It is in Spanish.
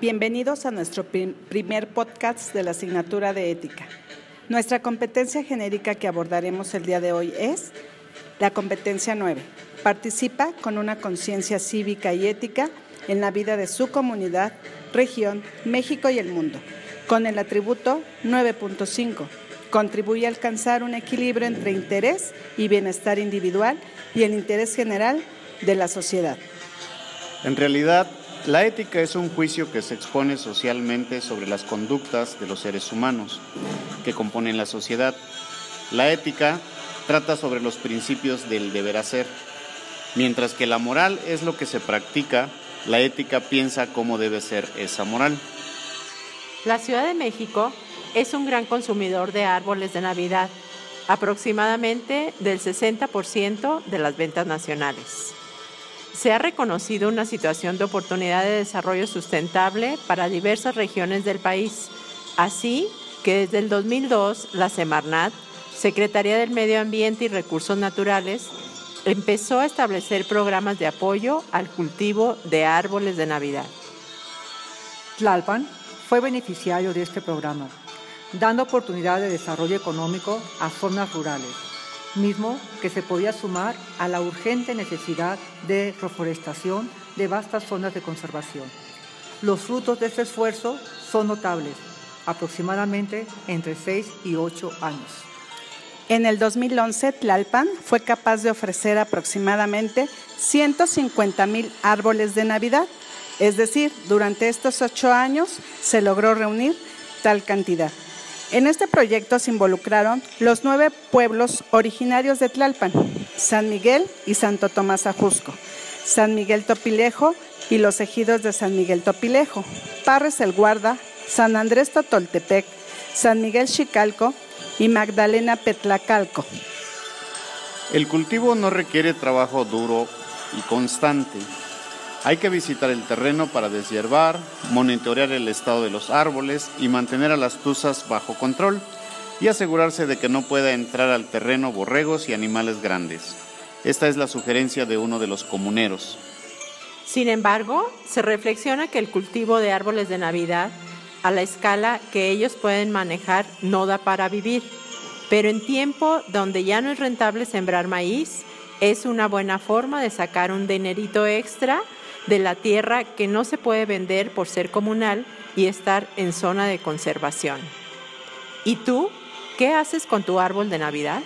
Bienvenidos a nuestro primer podcast de la asignatura de ética. Nuestra competencia genérica que abordaremos el día de hoy es la competencia 9. Participa con una conciencia cívica y ética en la vida de su comunidad, región, México y el mundo, con el atributo 9.5. Contribuye a alcanzar un equilibrio entre interés y bienestar individual y el interés general de la sociedad. En realidad, la ética es un juicio que se expone socialmente sobre las conductas de los seres humanos que componen la sociedad. La ética trata sobre los principios del deber hacer, mientras que la moral es lo que se practica, la ética piensa cómo debe ser esa moral. La Ciudad de México es un gran consumidor de árboles de Navidad, aproximadamente del 60% de las ventas nacionales se ha reconocido una situación de oportunidad de desarrollo sustentable para diversas regiones del país, así que desde el 2002 la Semarnat, Secretaría del Medio Ambiente y Recursos Naturales, empezó a establecer programas de apoyo al cultivo de árboles de Navidad. Tlalpan fue beneficiario de este programa, dando oportunidad de desarrollo económico a zonas rurales mismo que se podía sumar a la urgente necesidad de reforestación de vastas zonas de conservación. Los frutos de este esfuerzo son notables, aproximadamente entre 6 y 8 años. En el 2011, Tlalpan fue capaz de ofrecer aproximadamente 150 mil árboles de Navidad, es decir, durante estos ocho años se logró reunir tal cantidad. En este proyecto se involucraron los nueve pueblos originarios de Tlalpan, San Miguel y Santo Tomás Ajusco, San Miguel Topilejo y los ejidos de San Miguel Topilejo, Parres el Guarda, San Andrés Totoltepec, San Miguel Chicalco y Magdalena Petlacalco. El cultivo no requiere trabajo duro y constante hay que visitar el terreno para deshiervar, monitorear el estado de los árboles y mantener a las tuzas bajo control y asegurarse de que no pueda entrar al terreno borregos y animales grandes. Esta es la sugerencia de uno de los comuneros. Sin embargo, se reflexiona que el cultivo de árboles de Navidad a la escala que ellos pueden manejar no da para vivir, pero en tiempo donde ya no es rentable sembrar maíz, es una buena forma de sacar un dinerito extra de la tierra que no se puede vender por ser comunal y estar en zona de conservación. ¿Y tú qué haces con tu árbol de Navidad?